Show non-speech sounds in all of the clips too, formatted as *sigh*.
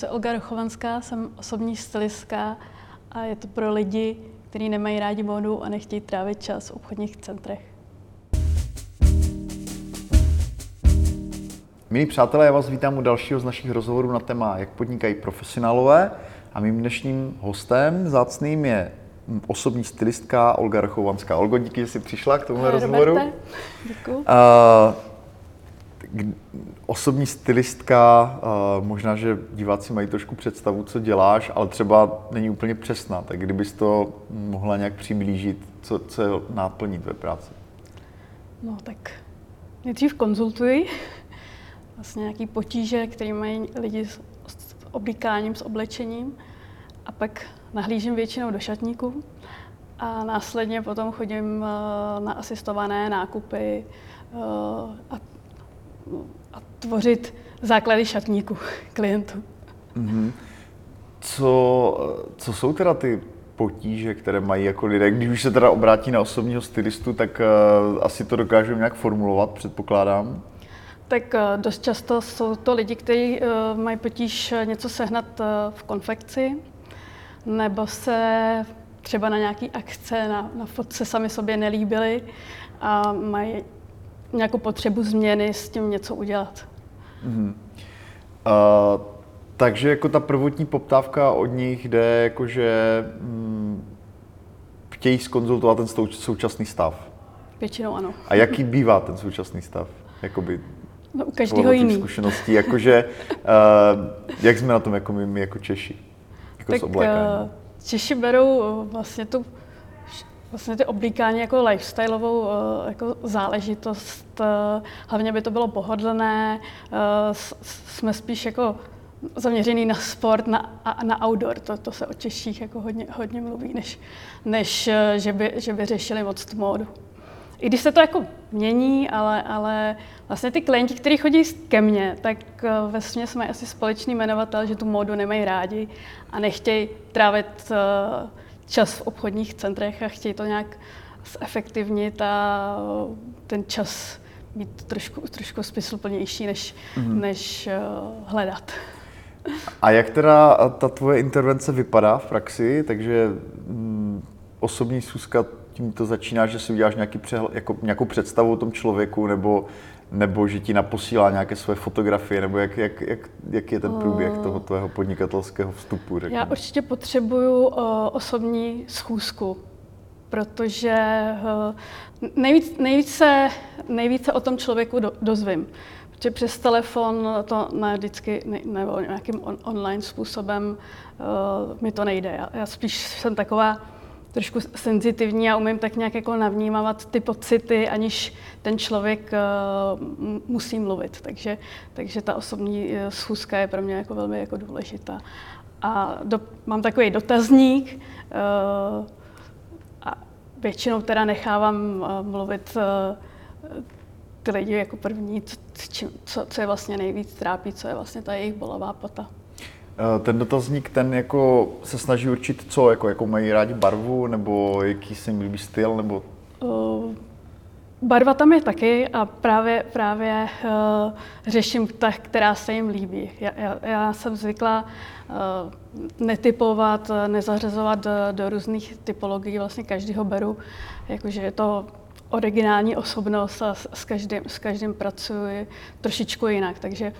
se Olga Rochovanská, jsem osobní stylistka a je to pro lidi, kteří nemají rádi módu a nechtějí trávit čas v obchodních centrech. Milí přátelé, já vás vítám u dalšího z našich rozhovorů na téma, jak podnikají profesionálové. A mým dnešním hostem zácným je osobní stylistka Olga Rochovanská. Olgo, díky, že jsi přišla k tomuhle rozhovoru. Děkuji. Uh, osobní stylistka, uh, možná, že diváci mají trošku představu, co děláš, ale třeba není úplně přesná. Tak kdybys to mohla nějak přiblížit, co, co je náplní tvé práce? No tak nejdřív konzultuji *laughs* vlastně nějaký potíže, které mají lidi s, s oblíkáním, s oblečením a pak nahlížím většinou do šatníků a následně potom chodím uh, na asistované nákupy uh, a, a tvořit základy šatníků klientů. Mm-hmm. Co, co jsou teda ty potíže, které mají jako lidé? Když už se teda obrátí na osobního stylistu, tak uh, asi to dokážu nějak formulovat, předpokládám. Tak dost často jsou to lidi, kteří mají potíž něco sehnat v konfekci, nebo se třeba na nějaký akce na, na fotce sami sobě nelíbili a mají nějakou potřebu změny s tím něco udělat. Mm-hmm. Uh, takže jako ta prvotní poptávka od nich jde, jakože mm, chtějí skonzultovat ten současný stav. Většinou ano. A jaký bývá ten současný stav? Jakoby no, u každého jiný. zkušeností, jakože, *laughs* uh, jak jsme na tom jako my, my jako Češi? Jako tak uh, Češi berou uh, vlastně tu vlastně ty oblíkání jako lifestyleovou uh, jako záležitost. Uh, hlavně by to bylo pohodlné. Uh, jsme spíš jako zaměřený na sport, na, a, na outdoor. To, to se o Češích jako hodně, hodně mluví, než, než že, by, že by řešili moc tu módu. I když se to jako mění, ale, ale vlastně ty klienti, kteří chodí ke mně, tak eh, ve směs mají asi společný jmenovatel, že tu módu nemají rádi a nechtějí trávit eh, čas v obchodních centrech a chtějí to nějak zefektivnit a ten čas mít trošku, trošku smysluplnější, než, mm-hmm. než hledat. A jak teda ta tvoje intervence vypadá v praxi? Takže mm, osobní schůzka tím to začíná, že si uděláš nějaký přehl, jako, nějakou představu o tom člověku, nebo, nebo že ti naposílá nějaké své fotografie, nebo jak, jak, jak, jak je ten průběh toho tvého podnikatelského vstupu? Řeknu. Já určitě potřebuju uh, osobní schůzku, protože uh, nejvíc, nejvíce, nejvíce o tom člověku do, dozvím. Protože přes telefon to ne vždycky, ne, nebo nějakým on, online způsobem uh, mi to nejde. Já, já spíš jsem taková trošku senzitivní a umím tak nějak jako navnímávat ty pocity, aniž ten člověk uh, musí mluvit. Takže, takže ta osobní eh, schůzka je pro mě jako velmi jako důležitá. A do, mám takový dotazník uh, a většinou teda nechávám uh, mluvit uh, ty lidi jako první, co, co, co je vlastně nejvíc trápí, co je vlastně ta jejich bolavá pota. Eh, ten dotazník, ten jako se snaží určit co, jako, jako mají rádi barvu, nebo jaký se jim líbí styl, nebo... Uh, barva tam je taky a právě, právě uh, řeším ta, která se jim líbí. Já, já, já jsem zvykla uh, netypovat, nezařazovat do, do různých typologií, vlastně každýho beru, jakože je to originální osobnost a s, s, každým, s každým pracuji trošičku jinak, takže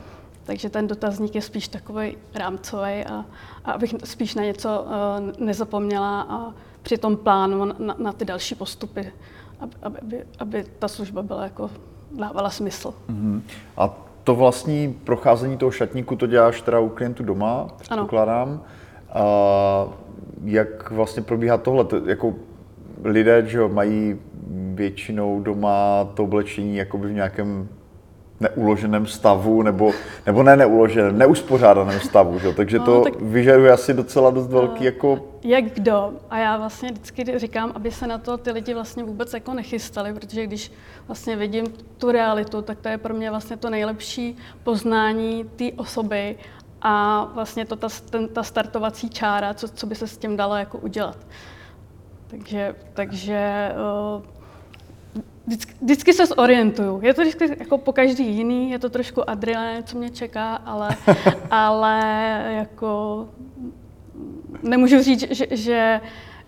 takže ten dotazník je spíš takový rámcový a, a abych spíš na něco uh, nezapomněla a při tom plánu na, na ty další postupy, aby, aby, aby ta služba byla jako dávala smysl. Mm-hmm. A to vlastní procházení toho šatníku to děláš teda u klientů doma, předpokládám. A jak vlastně probíhá tohle? To, jako lidé, že mají většinou doma to oblečení jakoby v nějakém neuloženém stavu, nebo, nebo ne neuloženém, neuspořádaném stavu, že? takže no, to tak, vyžaduje asi docela dost velký jako... Jak kdo? A já vlastně vždycky říkám, aby se na to ty lidi vlastně vůbec jako nechystali, protože když vlastně vidím tu realitu, tak to je pro mě vlastně to nejlepší poznání té osoby a vlastně to ta, ten, ta startovací čára, co, co by se s tím dalo jako udělat. Takže, takže uh, vždycky, vždycky se zorientuju. Je to vždycky jako po každý jiný, je to trošku adrenalin, co mě čeká, ale, *laughs* ale jako nemůžu říct, že, že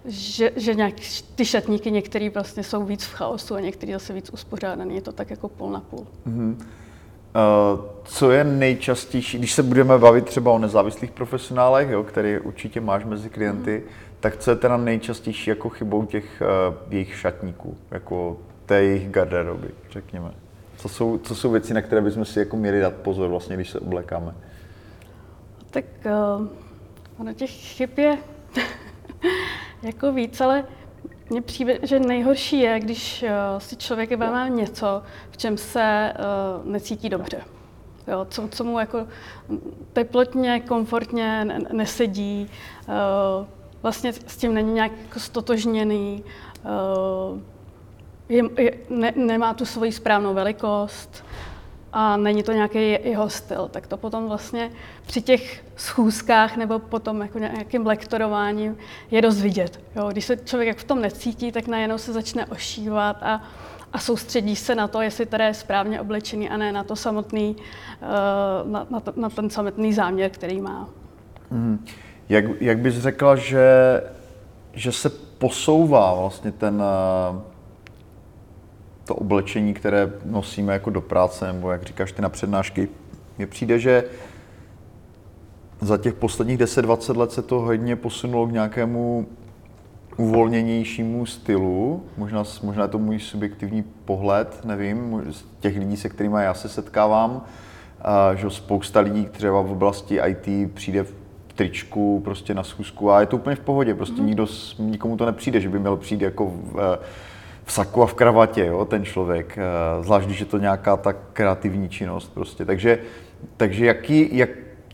že, že nějak, ty šatníky některý vlastně jsou víc v chaosu a některý zase víc uspořádaný. Je to tak jako půl na půl. Mm-hmm. Uh, co je nejčastější, když se budeme bavit třeba o nezávislých profesionálech, jo, který určitě máš mezi klienty, mm. tak co je teda nejčastější jako chybou těch uh, jejich šatníků, jako té jejich garderoby, řekněme? Co jsou, co jsou věci, na které bychom si jako měli dát pozor, vlastně, když se oblékáme? Tak uh, ono těch chyb je *laughs* jako víc, ale mně přijde, že nejhorší je, když uh, si člověk vybavá něco, v čem se uh, necítí dobře. Jo, co, co mu jako teplotně, komfortně nesedí, uh, vlastně s tím není nějak jako stotožněný, uh, je, je, ne, nemá tu svoji správnou velikost a není to nějaký jeho styl, tak to potom vlastně při těch schůzkách nebo potom jako nějakým lektorováním je dost vidět. Jo? Když se člověk jak v tom necítí, tak najednou se začne ošívat a, a soustředí se na to, jestli teda je správně oblečený a ne na, to samotný, eh, na, na, na ten samotný záměr, který má. Hmm. Jak, jak bys řekla, že, že se posouvá vlastně ten, eh, to oblečení, které nosíme jako do práce, nebo jak říkáš ty na přednášky, mně přijde, že za těch posledních 10-20 let se to hodně posunulo k nějakému uvolněnějšímu stylu. Možná, možná je to můj subjektivní pohled, nevím, z těch lidí, se kterými já se setkávám, a, že spousta lidí třeba v oblasti IT přijde v tričku prostě na schůzku a je to úplně v pohodě, prostě mm. nikdo, nikomu to nepřijde, že by měl přijít jako v, v saku a v kravatě, jo, ten člověk, eh, zvlášť když je to nějaká tak kreativní činnost prostě. Takže, takže jaký, jak,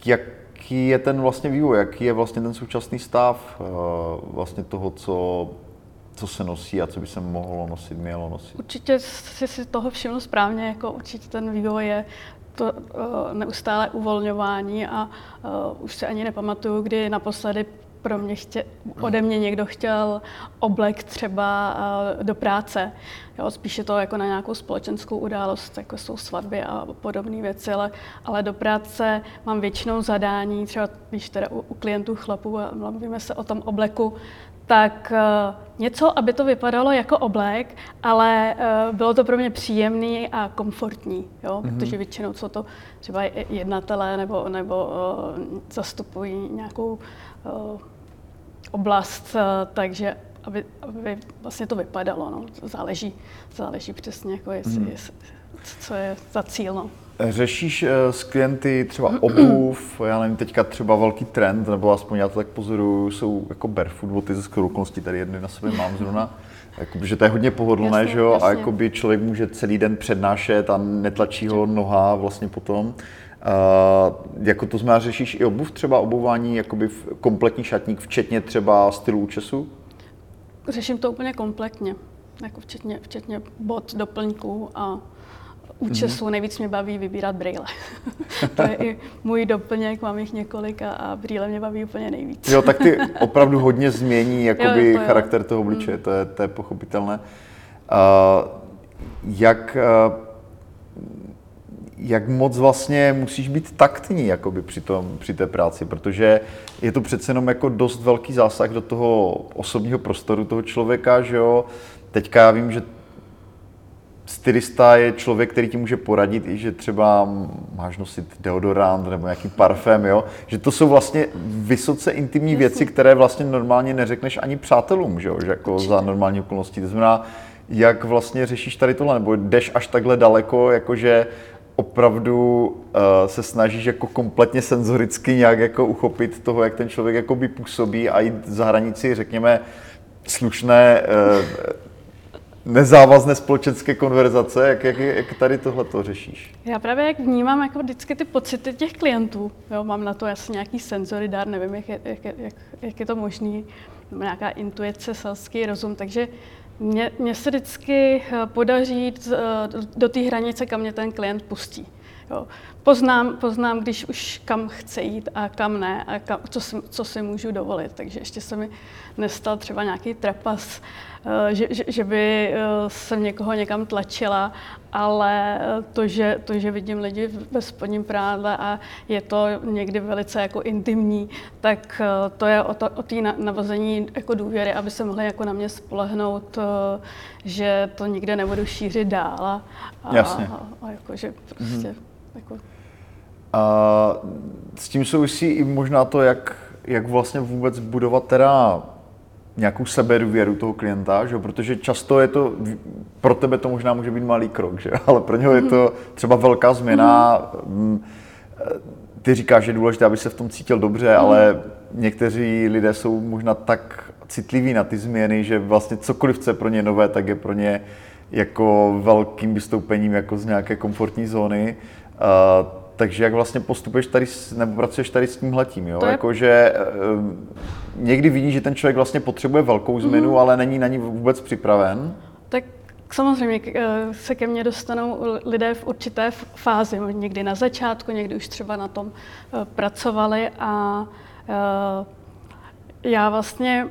jaký je ten vlastně vývoj, jaký je vlastně ten současný stav eh, vlastně toho, co, co se nosí a co by se mohlo nosit, mělo nosit? Určitě si si toho všiml správně, jako určitě ten vývoj je to uh, neustále uvolňování a už se ani nepamatuju, kdy naposledy pro mě chtě, ode mě někdo chtěl oblek třeba do práce. Jo, spíše to jako na nějakou společenskou událost, jako jsou svatby a podobné věci, ale, ale do práce mám většinou zadání, třeba když teda u, u klientů chlapů a mluvíme se o tom obleku, tak uh, něco, aby to vypadalo jako oblek, ale uh, bylo to pro mě příjemný a komfortní, jo? Mm-hmm. protože většinou jsou to třeba jednatelé nebo, nebo uh, zastupují nějakou oblast, uh, takže aby, aby vlastně to vypadalo. No. Záleží, záleží přesně, jako jestli, mm. jestli, co je za cíl. No. Řešíš uh, s klienty třeba *clears throat* obuv, já nevím, teďka třeba velký trend, nebo aspoň já to tak pozoruju, jsou jako barefoot boty ze skorokolností, tady jedny na sobě mám zrovna, Jakoby, že to je hodně pohodlné, jasně, že jo, jasně. a jakoby člověk může celý den přednášet a netlačí ho noha vlastně potom. Uh, jako to znamená, řešíš i obuv, třeba obuvání, jakoby v kompletní šatník, včetně třeba stylu účesu? Řeším to úplně kompletně, jako včetně, včetně bod, doplňků a účesů. Mm-hmm. Nejvíc mě baví vybírat brýle. *laughs* to je i můj doplněk, mám jich několik a, a brýle mě baví úplně nejvíc. jo, tak ty opravdu hodně změní *laughs* jakoby jo, to charakter toho obličeje, mm. to, je, to je pochopitelné. Uh, jak, uh, jak moc vlastně musíš být taktní jakoby při, tom, při té práci, protože je to přece jenom jako dost velký zásah do toho osobního prostoru toho člověka, že jo. Teďka já vím, že stylista je člověk, který ti může poradit i, že třeba máš nosit deodorant nebo nějaký parfém, jo? že to jsou vlastně vysoce intimní Jasně. věci, které vlastně normálně neřekneš ani přátelům, že, jo? že jako za normální okolnosti. To znamená, jak vlastně řešíš tady tohle, nebo jdeš až takhle daleko, jakože opravdu uh, se snažíš jako kompletně senzoricky nějak jako uchopit toho, jak ten člověk jako by působí a jít za hranici, řekněme, slušné, uh, nezávazné společenské konverzace, jak, jak, jak tady tohle to řešíš? Já právě jak vnímám jako vždycky ty pocity těch klientů, jo, mám na to asi nějaký senzory dar, nevím, jak je, jak, jak, jak je to možný, nějaká intuice, selský rozum, takže mně, mně se vždycky eh, podaří eh, do té hranice, kam mě ten klient pustí. Jo. Poznám, poznám, když už kam chce jít a kam ne a kam, co, si, co si můžu dovolit. Takže ještě se mi nestal třeba nějaký trapas, Eh, že, že, že by eh, jsem někoho někam tlačila, ale eh, to, že, to, že vidím lidi ve spodním prádle a je to někdy velice jako intimní, tak to je o, to, o té navození jako důvěry, aby se mohli jako na mě spolehnout, že to nikde nebudu šířit dál. A, Jasně. A, a jako, že prostě, mm-hmm. Jako... A s tím souvisí i možná to, jak, jak vlastně vůbec budovat teda nějakou sebedůvěru toho klienta, že? protože často je to, pro tebe to možná může být malý krok, že? *laughs* ale pro něho je to třeba velká změna. Mm. Ty říkáš, že je důležité, aby se v tom cítil dobře, mm. ale někteří lidé jsou možná tak citliví na ty změny, že vlastně cokoliv, co je pro ně nové, tak je pro ně jako velkým vystoupením jako z nějaké komfortní zóny. Takže jak vlastně postupuješ tady, nebo pracuješ tady s tím hletím, jo? Je... Jako, že e, někdy vidíš, že ten člověk vlastně potřebuje velkou změnu, mm-hmm. ale není na ní vůbec připraven. Tak samozřejmě eh, se ke mně dostanou lidé v určité fázi, někdy na začátku, někdy už třeba na tom eh, pracovali a já vlastně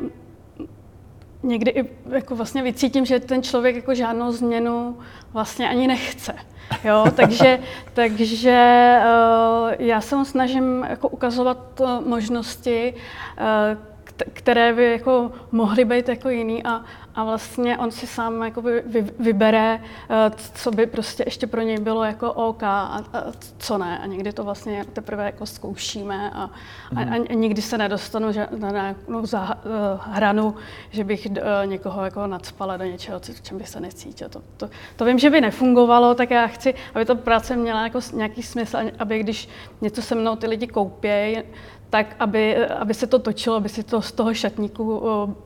někdy i jako vlastně vycítím, že ten člověk jako žádnou změnu vlastně ani nechce. Jo, *laughs* takže, takže uh, já se mu snažím jako ukazovat uh, možnosti, uh, které by jako mohly být jako jiný a, a vlastně on si sám jako vy, vybere, eh, co by prostě ještě pro něj bylo jako OK a, a co ne. A někdy to vlastně teprve jako zkoušíme a, a, a mhm. nikdy se nedostanu že, na nějakou za, uh, hranu, že bych uh, někoho jako nadspala do něčeho, co, čem by se necítil. To, to, to vím, že by nefungovalo, tak já chci, aby ta práce měla jako nějaký smysl, aby když něco se mnou ty lidi koupějí, tak aby, aby se to točilo, aby si to z toho šatníku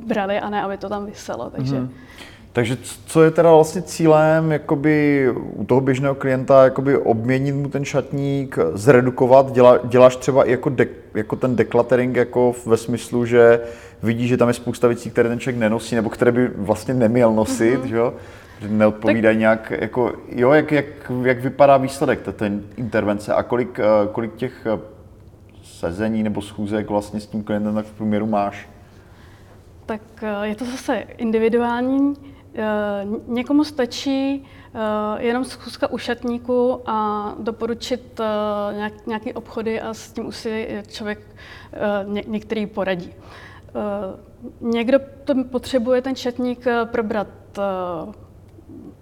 brali a ne, aby to tam vyselo. Takže, mm-hmm. Takže co je teda vlastně cílem jakoby u toho běžného klienta jakoby obměnit mu ten šatník, zredukovat? Dělá, děláš třeba i jako, de, jako ten decluttering jako ve smyslu, že vidíš, že tam je spousta věcí, které ten člověk nenosí nebo které by vlastně neměl nosit, mm-hmm. že jo? Že neodpovídají tak... nějak, jako, jo, jak, jak, jak vypadá výsledek té intervence a kolik, eh, kolik těch sezení nebo schůzek vlastně s tím klientem tak v průměru máš? Tak eh, je to zase individuální. Eh, někomu stačí eh, jenom schůzka u šatníku a doporučit nějaké obchody a s tím už si člověk některý poradí. Někdo to potřebuje ten šatník probrat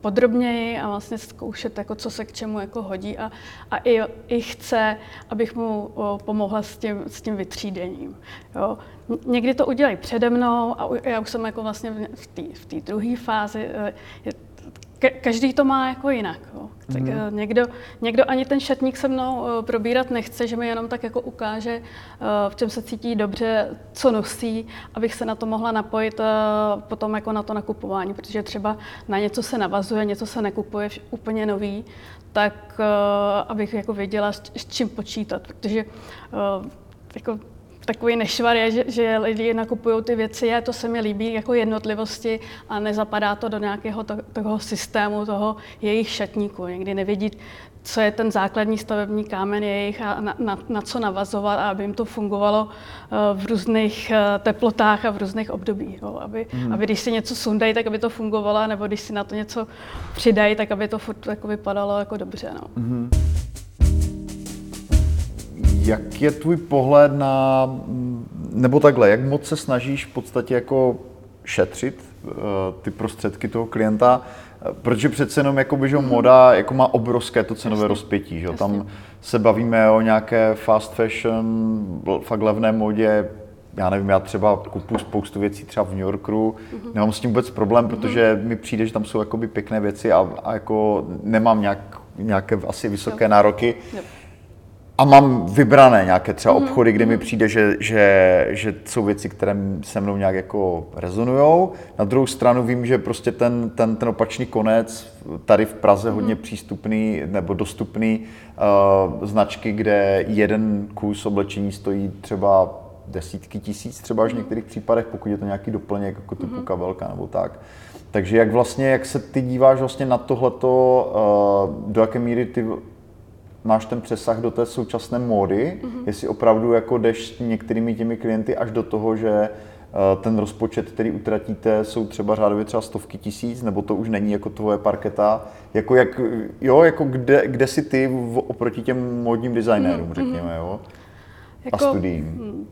podrobněji a vlastně zkoušet, jako, co se k čemu jako hodí a, a i, i chce, abych mu pomohla s tím, s tím vytřídením. Jo. Někdy to udělají přede mnou a já už jsem jako vlastně v té v druhé fázi. E, každý to má jako jinak. Jo. Tak mm-hmm. někdo, někdo ani ten šatník se mnou eh, probírat nechce, že mi jenom tak jako ukáže, eh, v čem se cítí dobře, co nosí, abych se na to mohla napojit potom jako na to nakupování, protože třeba na něco se navazuje, něco se nekupuje úplně nový, tak abych jako věděla, s čím počítat, protože jako takový nešvar je, že, že lidi nakupují ty věci, je, to se mi líbí jako jednotlivosti a nezapadá to do nějakého to, toho systému, toho jejich šatníku. Někdy nevědí, co je ten základní stavební kámen jejich a na, na, na co navazovat, aby jim to fungovalo uh, v různých uh, teplotách a v různých obdobích. Jo. Aby, mm. aby když si něco sundají, tak aby to fungovalo, nebo když si na to něco přidají, tak aby to furt jako vypadalo jako dobře. No. Mm. Jak je tvůj pohled na, nebo takhle, jak moc se snažíš v podstatě jako šetřit uh, ty prostředky toho klienta, protože přece jenom jakoby, že mhm. moda jako má obrovské to cenové Jasně. rozpětí, že? tam se bavíme o nějaké fast fashion, fakt levné modě, já nevím, já třeba kupu spoustu věcí třeba v New Yorku, mm-hmm. nemám s tím vůbec problém, mhm. protože mm-hmm. mi přijde, že tam jsou jakoby pěkné věci a, a jako nemám nějak, nějaké asi vysoké yep. nároky. Yep. A mám vybrané nějaké třeba mhm, obchody, kde mi mhm. přijde, že, že, že jsou věci, které se mnou nějak jako rezonujou. Na druhou stranu vím, že prostě ten, ten, ten opačný konec, tady v Praze hodně mhm. přístupný nebo dostupný uh, značky, kde jeden kus oblečení stojí třeba desítky tisíc třeba až v některých případech, pokud je to nějaký doplněk jako typu kabelka nebo tak. Takže jak vlastně, jak se ty díváš vlastně na tohleto, uh, do jaké míry ty máš ten přesah do té současné módy, mm-hmm. jestli opravdu jako jdeš některými těmi klienty až do toho, že eh, ten rozpočet, který utratíte, jsou třeba řádově třeba stovky tisíc, nebo to už není jako tvoje parketa, jako jak, jo, jako kde, kde jsi ty oproti těm módním designérům, mm-hmm. řekněme, jo, jako, a studiím. Hm,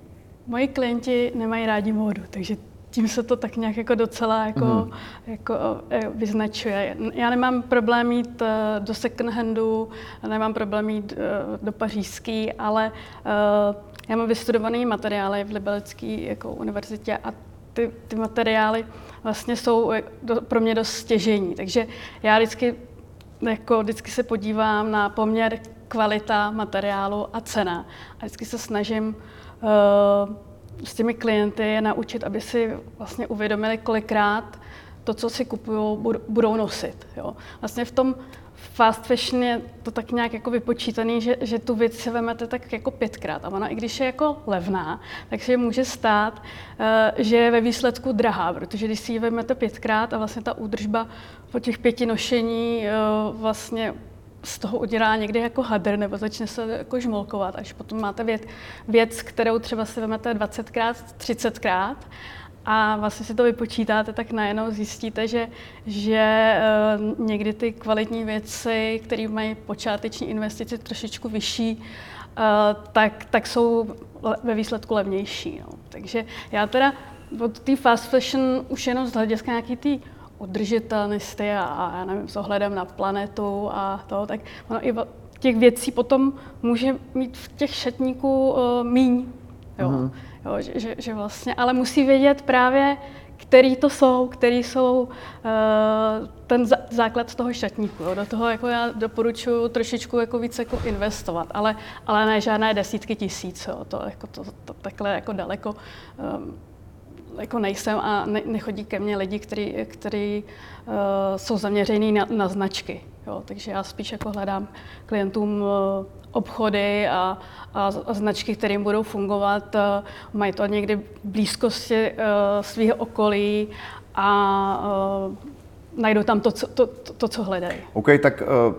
moji klienti nemají rádi módu, takže tím se to tak nějak jako docela jako, mm. jako eh, vyznačuje. Já nemám problém jít eh, do second handu, nemám problém jít eh, do pařížský, ale já mám vystudované materiály v Libelecké jako univerzitě a ty, ty materiály vlastně jsou pro mě dost stěžení. Takže já vždycky, jako vždycky se podívám na poměr kvalita materiálu a cena. A vždycky se snažím uh, s těmi klienty je naučit, aby si vlastně uvědomili, kolikrát to, co si kupují, budou nosit. Jo. Vlastně v tom fast fashion je to tak nějak jako vypočítaný, že, že tu věc si vezmete tak jako pětkrát. A ona, i když je jako levná, tak se může stát, uh, že je ve výsledku drahá, protože když si ji vezmete pětkrát a vlastně ta údržba po těch pěti nošení uh, vlastně z toho udělá někdy jako hadr nebo začne se jako žmolkovat, až potom máte věc, věc kterou třeba si vezmete 20krát, 30krát a vlastně si to vypočítáte, tak najednou zjistíte, že, že uh, někdy ty kvalitní věci, které mají počáteční investici trošičku vyšší, uh, tak, tak jsou ve výsledku levnější. No. Takže já teda od té fast fashion už jenom z hlediska nějaký tý udržitelnisty a, a já nevím, s ohledem na planetu a to, tak ono i těch věcí potom může mít v těch šatníků uh, míň. Jo. Mm-hmm. Jo, že, že, že vlastně, ale musí vědět právě, který to jsou, který jsou uh, ten za, základ toho šatníku. Jo. Do toho jako já doporučuji trošičku jako víc jako investovat, ale, ale ne žádné desítky tisíc. Jo. To, jako to, to, takhle jako daleko um, jako nejsem a ne, nechodí ke mně lidi, který uh, jsou zaměřený na, na značky. Jo, takže já spíš jako hledám klientům uh, obchody a, a, a značky, kterým budou fungovat. Uh, mají to někdy blízkosti uh, svého okolí a uh, najdou tam to, co, to, to, to co hledají. OK, tak uh,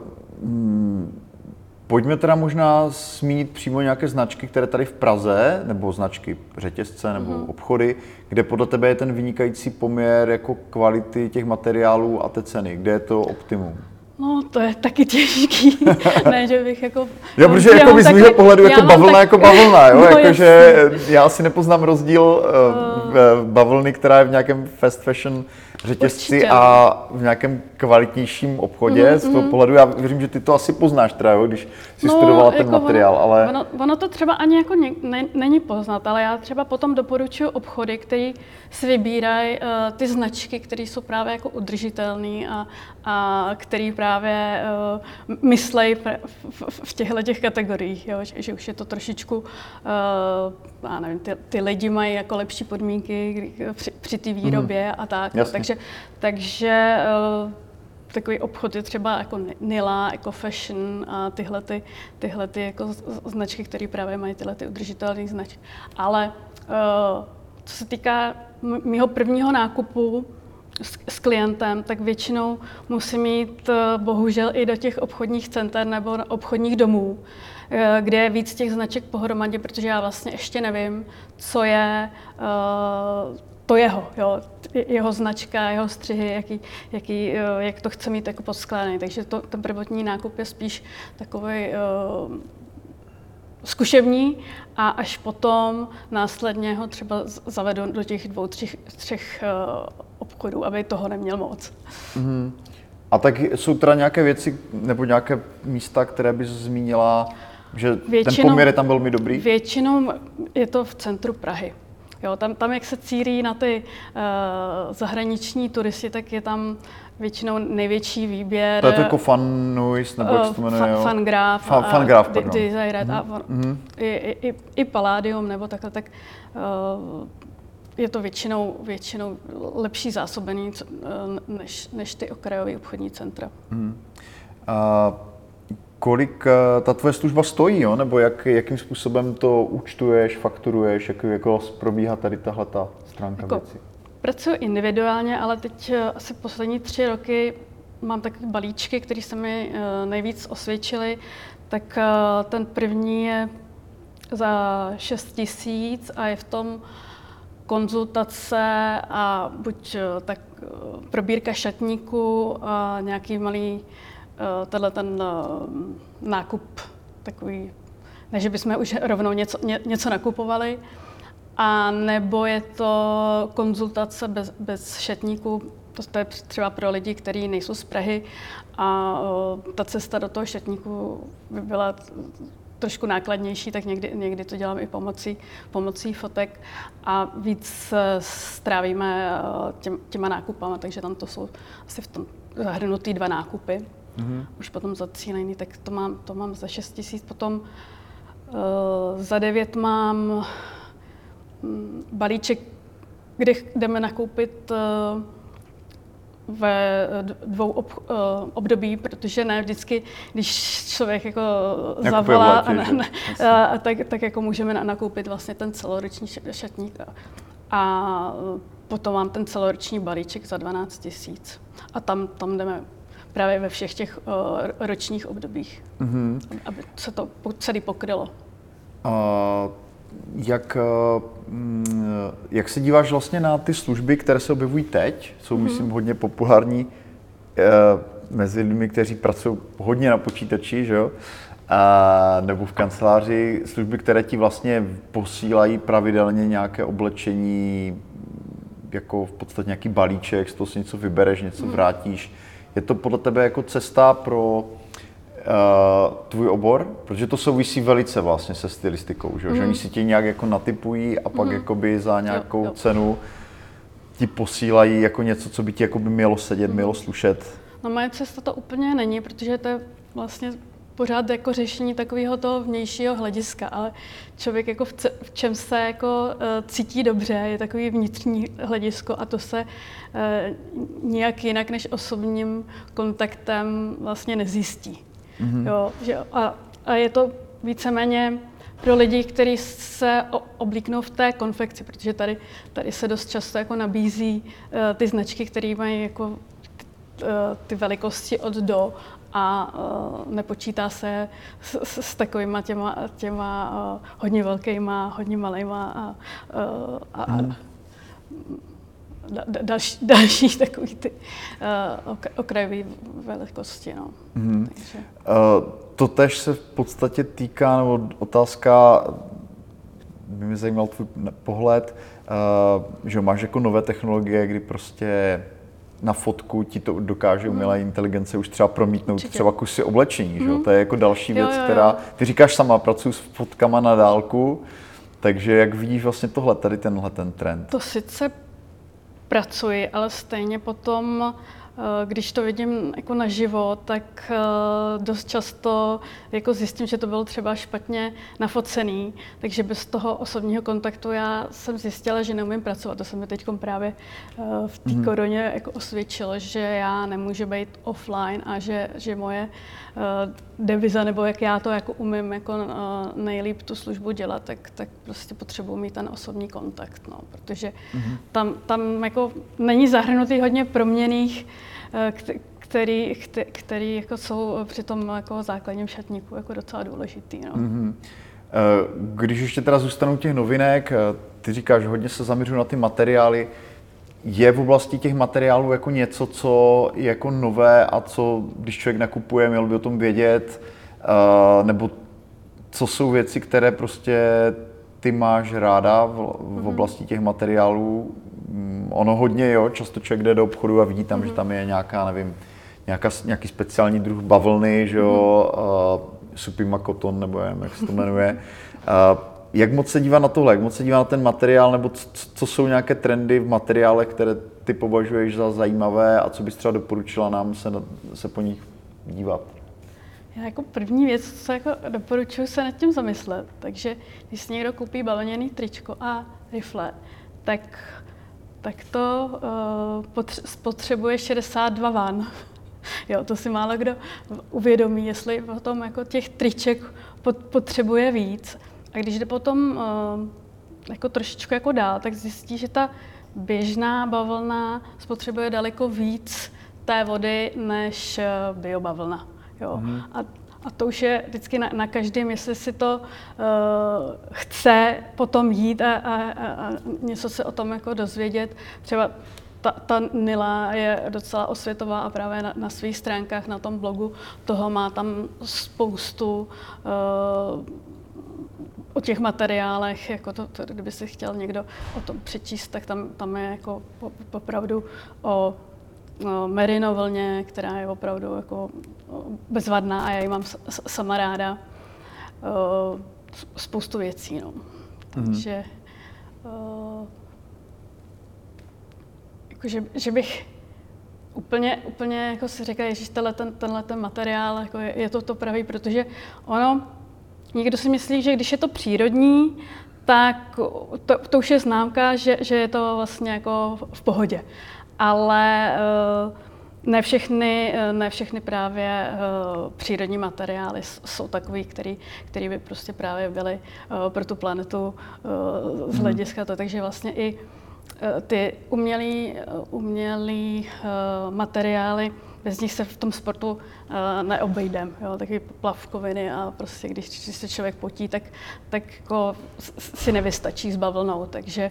Pojďme teda možná zmínit přímo nějaké značky, které tady v Praze, nebo značky řetězce nebo mm-hmm. obchody, kde podle tebe je ten vynikající poměr jako kvality těch materiálů a té ceny. Kde je to optimum? No, to je taky těžký. *laughs* ne, že bych jako... Jo, protože jako z mého pohledu jako bavlna tak... jako bavlna, jo? *laughs* No, jako, že já asi nepoznám rozdíl uh, bavlny, která je v nějakém fast fashion řetězci Určitě. a v nějakém kvalitnějším obchodě. Mm, z toho mm. pohledu já věřím, že ty to asi poznáš teda, jo, když jsi no, studovala ten jako materiál, ono, ale... Ono, ono to třeba ani jako ne, ne, není poznat, ale já třeba potom doporučuji obchody, které si vybírají uh, ty značky, které jsou právě jako udržitelné a, a který právě uh, myslejí v, v, v těchto těch kategoriích, jo, že, že už je to trošičku, uh, já nevím, ty, ty lidi mají jako lepší podmínky při, při té výrobě mm. a tak. Jasně. Takže, takže uh, takový obchod je třeba jako Nila, Eco Fashion a tyhle, ty, tyhle ty jako značky, které právě mají tyhle ty udržitelné značky. Ale uh, co se týká mého prvního nákupu, s, s klientem, tak většinou musím jít eh, bohužel i do těch obchodních center nebo obchodních domů, eh, kde je víc těch značek pohromadě, protože já vlastně ještě nevím, co je to jeho, jo, jeho značka, jeho střihy, jaký, jaký, jak to chce mít jako poskládaný. Takže to, ten prvotní nákup je spíš takový uh, zkušební a až potom následně ho třeba zavedu do těch dvou, třech, třech uh, obchodů, aby toho neměl moc. Mm-hmm. A tak jsou teda nějaké věci nebo nějaké místa, které bys zmínila, že většinou, ten poměr je tam velmi dobrý? Většinou je to v centru Prahy. Jo, tam, tam, jak se cílí na ty uh, zahraniční turisty, tak je tam většinou největší výběr. To je to jako Fan Noise, nebo jak se to jmenuje? Fan, fangraph, fan, fangraph, pardon. Mm-hmm. a mm-hmm. i, i, i Palladium, nebo takhle, tak uh, je to většinou, většinou lepší zásobený než, než ty okrajové obchodní centra. Hmm. A kolik eh, ta tvoje služba stojí, jo? nebo jak, jakým způsobem to účtuješ, fakturuješ, jak jako probíhá tady tahle ta stránka jako, věci? Pracuji individuálně, ale teď eh, asi poslední tři roky mám takové balíčky, které se mi eh, nejvíc osvědčily. tak ten první je za 6 tisíc a je v tom konzultace a buď tak probírka šatníku a nějaký malý tenhle ten nákup takový, ne, že bychom už rovnou něco, ně, něco nakupovali, a nebo je to konzultace bez, bez šatníku, to je třeba pro lidi, kteří nejsou z Prahy a ta cesta do toho šatníku by byla trošku nákladnější, tak někdy, někdy to dělám i pomocí, pomocí fotek a víc strávíme těm, těma nákupama, takže tam to jsou asi v tom zahrnutý dva nákupy. Mm-hmm. Už potom zacílený, tak to mám, to mám za 6 tisíc. Potom uh, za 9 mám um, balíček, kde jdeme nakoupit uh, ve dvou ob, uh, období, protože ne vždycky, když člověk jako zavolá, a, ne, ne, a, tak, tak jako můžeme nakoupit vlastně ten celoroční šatník. A, a potom mám ten celoroční balíček za 12 tisíc. A tam, tam jdeme právě ve všech těch uh, ročních obdobích, mm-hmm. aby se to celý pokrylo. Uh, jak, uh, jak se díváš vlastně na ty služby, které se objevují teď? Jsou, mm-hmm. myslím, hodně populární uh, mezi lidmi, kteří pracují hodně na počítači, že jo? A, nebo v kanceláři služby, které ti vlastně posílají pravidelně nějaké oblečení, jako v podstatě nějaký balíček, z toho si něco vybereš, něco mm. Je to podle tebe jako cesta pro uh, tvůj obor? Protože to souvisí velice vlastně se stylistikou, že, mm. že oni si tě nějak jako natypují a pak mm. jakoby za nějakou jo, jo. cenu ti posílají jako něco, co by ti jakoby mělo sedět, mm. mělo slušet. No moje cesta to úplně není, protože to je vlastně pořád jako řešení takového toho vnějšího hlediska, ale člověk jako v, ce, v čem se jako uh, cítí dobře, je takový vnitřní hledisko a to se uh, nijak jinak než osobním kontaktem vlastně nezjistí. Mm-hmm. Jo, že, a, a je to víceméně pro lidi, kteří se oblíknou v té konfekci, protože tady, tady se dost často jako nabízí uh, ty značky, které mají jako ty velikosti od do a uh, nepočítá se s, s, s takovýma těma, těma uh, hodně velkýma, hodně malýma a, uh, a, hmm. da, da, další, *laughs* další takový ty uh, okrajové velikosti. No. Hmm. Takže. Uh, to tež se v podstatě týká, nebo otázka, by mě zajímal tvůj pohled, uh, že máš jako nové technologie, kdy prostě na fotku ti to dokáže umělá hmm. inteligence už třeba promítnout Určitě. třeba kusy oblečení, hmm. že? to je jako další věc, jo, jo, jo. která, ty říkáš sama, pracuji s fotkama na dálku, takže jak vidíš vlastně tohle, tady tenhle ten trend? To sice pracuji, ale stejně potom když to vidím jako naživo, tak eh, dost často jako zjistím, že to bylo třeba špatně nafocený, takže bez toho osobního kontaktu já jsem zjistila, že neumím pracovat. To se mi teď právě eh, v té mm. koroně jako osvědčilo, že já nemůžu být offline a že, že moje deviza, nebo jak já to jako umím jako nejlíp tu službu dělat, tak, tak prostě potřebuji mít ten osobní kontakt, no, protože mm. tam, tam jako není zahrnutý hodně proměných Eh, který, který jako jsou při tom jako základním šatníku jako docela důležitý. No. Mm-hmm. Když ještě teda zůstanu těch novinek, eh, ty říkáš, že hodně se zaměřuju na ty materiály. Je v oblasti těch materiálů jako něco, co je jako nové a co, když člověk nakupuje, měl by o tom vědět? Nebo co jsou věci, které prostě ty máš ráda v, v mhm. oblasti těch materiálů, ono hodně, jo, často člověk jde do obchodu a vidí tam, mm-hmm. že tam je nějaká, nevím, nějaká, nějaký speciální druh bavlny, že jo, mm-hmm. uh, Supima Cotton, nebo nevím, jak se to jmenuje. Uh, jak moc se dívá na tohle, jak moc se dívá na ten materiál, nebo co, co jsou nějaké trendy v materiálech, které ty považuješ za zajímavé a co bys třeba doporučila nám se, se po nich dívat? Já jako první věc, co jako doporučuji se nad tím zamyslet, takže když si někdo koupí bavlněný tričko a rifle, tak tak to uh, spotřebuje 62 van. *laughs* jo, to si málo kdo uvědomí, jestli potom jako těch triček potřebuje víc. A když jde potom uh, jako trošičku jako dál, tak zjistí, že ta běžná bavlna spotřebuje daleko víc té vody než uh, biobavlna. Jo. Mm-hmm. A, A to už je vždycky na, na každém, jestli si to uh, chce potom jít a, a, a něco se o tom jako dozvědět. Třeba ta, ta Nila je docela osvětová a právě na, na svých stránkách, na tom blogu toho má tam spoustu uh, o těch materiálech, jako to, to, kdyby si chtěl někdo o tom přečíst, tak tam, tam je jako opravdu o, o merino vlně, která je opravdu jako bezvadná a já ji mám sama ráda. O, spoustu věcí, no. Mhm. Takže o, jako, že, že bych úplně, úplně jako si říkal, že tenhle ten, tenhle ten materiál jako je, je to to pravý, protože ono, někdo si myslí, že když je to přírodní, tak to, to už je známka, že, že je to vlastně jako v pohodě. Ale uh, ne všechny, ne všechny právě uh, přírodní materiály jsou takový, který, který by prostě právě byly uh, pro tu planetu uh, z mhm. hlediska to. Takže vlastně i Eh, ty umělý, eh, umělý materiály, bez nich se v tom sportu uh, neobejdem. Jo? Taky plavkoviny a prostě když, když se člověk potí, tak, tak jako si nevystačí s bavlnou. Takže,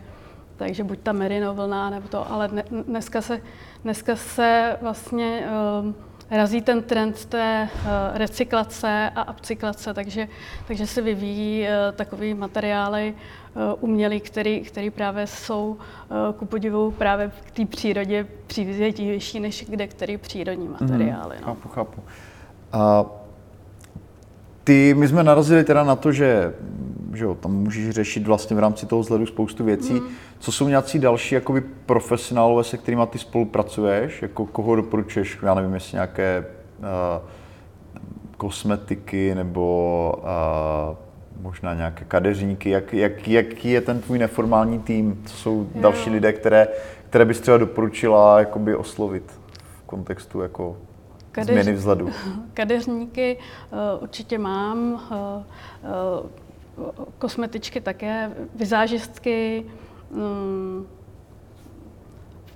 takže buď ta merino vlna, nebo to, ale dneska se, dneska se vlastně uh, razí ten trend té uh, recyklace a upcyklace, takže, takže se vyvíjí uh, takové materiály uh, umělý, který, který právě jsou uh, ku podivu právě k té přírodě přívětivější než kde který přírodní mhm. materiály. Mm, no. Chápu, chápu. A ty, my jsme narazili teda na to, že, že jo, tam můžeš řešit vlastně v rámci toho vzhledu spoustu věcí. Mm. Co jsou nějací další jakoby profesionálové, se kterými ty spolupracuješ? Jako koho doporučuješ? Já nevím, jestli nějaké uh, kosmetiky nebo uh, možná nějaké kadeřníky. Jak, jak, jaký je ten tvůj neformální tým? Co jsou jo. další lidé, které, které bys třeba doporučila jakoby oslovit v kontextu jako Kadeř, změny vzhledu? *laughs* Kadeřníky uh, určitě mám. Uh, uh, kosmetičky také, vizážistky, um,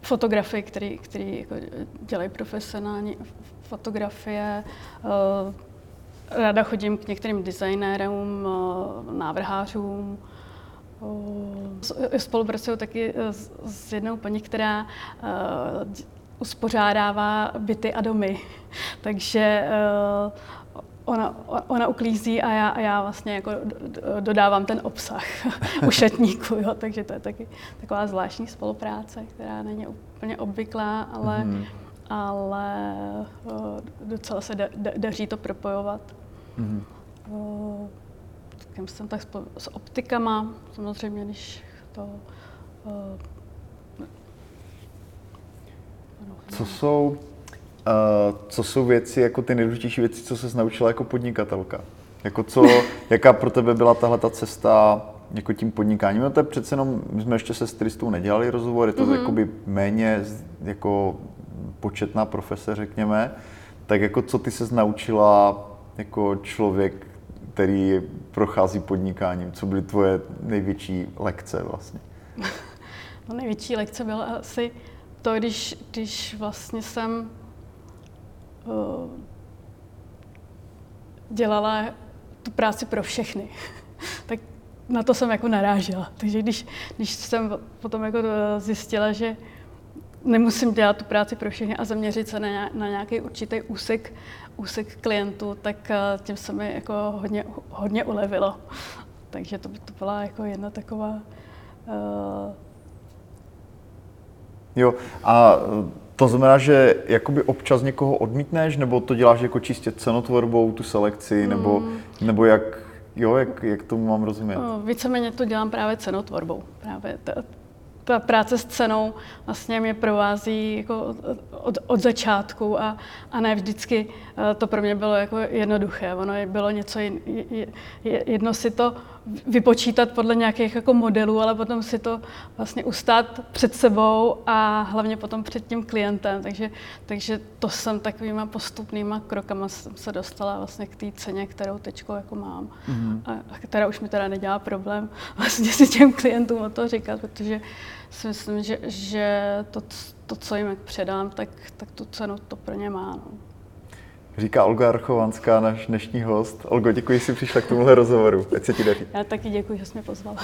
fotografy, který, který jako dělají profesionální fotografie. Uh, ráda chodím k některým designérům, uh, návrhářům. Uh, spolupracuju taky s, jednou paní, která uspořádává byty a domy. *laughs* Takže ona, ona uklízí a já, a já vlastně jako dodávám ten obsah *laughs* u šatníku, jo, takže to je taky taková zvláštní spolupráce, která není úplně obvyklá, ale, mm-hmm. ale docela se da, da, daří to propojovat. Mm-hmm. O, jsem tak s optikama, samozřejmě, když to... O, Co jsou Uh, co jsou věci, jako ty nejdůležitější věci, co se naučila jako podnikatelka? Jako co, jaká pro tebe byla tahle ta cesta jako tím podnikáním? No to je přece jenom, my jsme ještě se stylistou nedělali rozhovor, je to mm-hmm. jakoby méně jako početná profese, řekněme. Tak jako co ty se naučila jako člověk, který prochází podnikáním? Co byly tvoje největší lekce vlastně? *laughs* No největší lekce byla asi to, když, když vlastně jsem dělala tu práci pro všechny. *laughs* tak na to jsem jako narážela. Takže když, když jsem potom jako eh, zjistila, že nemusím dělat tu práci pro všechny a zaměřit se na, na nějaký určitý úsek, úsek klientů, tak eh, tím se mi jako hodně, hodně ulevilo. Takže to, to byla jako jedna taková uh... Jo, a to znamená, že jakoby občas někoho odmítneš, nebo to děláš jako čistě cenotvorbou, tu selekci, nebo, hmm. nebo jak, jo, jak, jak tomu mám rozumět? Víceméně to dělám právě cenotvorbou. Právě ta práce s cenou vlastně mě provází jako od, od začátku a, a ne vždycky eh, to pro mě bylo jako jednoduché. Ono bylo něco jedno si to vypočítat podle nějakých jako modelů, ale potom si to vlastně ustát před sebou a hlavně potom před tím klientem. Takže, takže to jsem takovýma postupnýma krokama jsem se dostala vlastně k té ceně, kterou teď jako mám. Mm-hmm. A, a která už mi teda nedělá problém *laughs* vlastně si těm klientům o to říkat, protože si myslím, že, že to, to, co jim předám, tak, tak tu cenu to pro ně má. No. Říká Olga Archovanská, náš dnešní host. Olgo, děkuji, že jsi přišla k tomuhle rozhovoru. Ať se ti daří. Já taky děkuji, že jsi mě pozvala.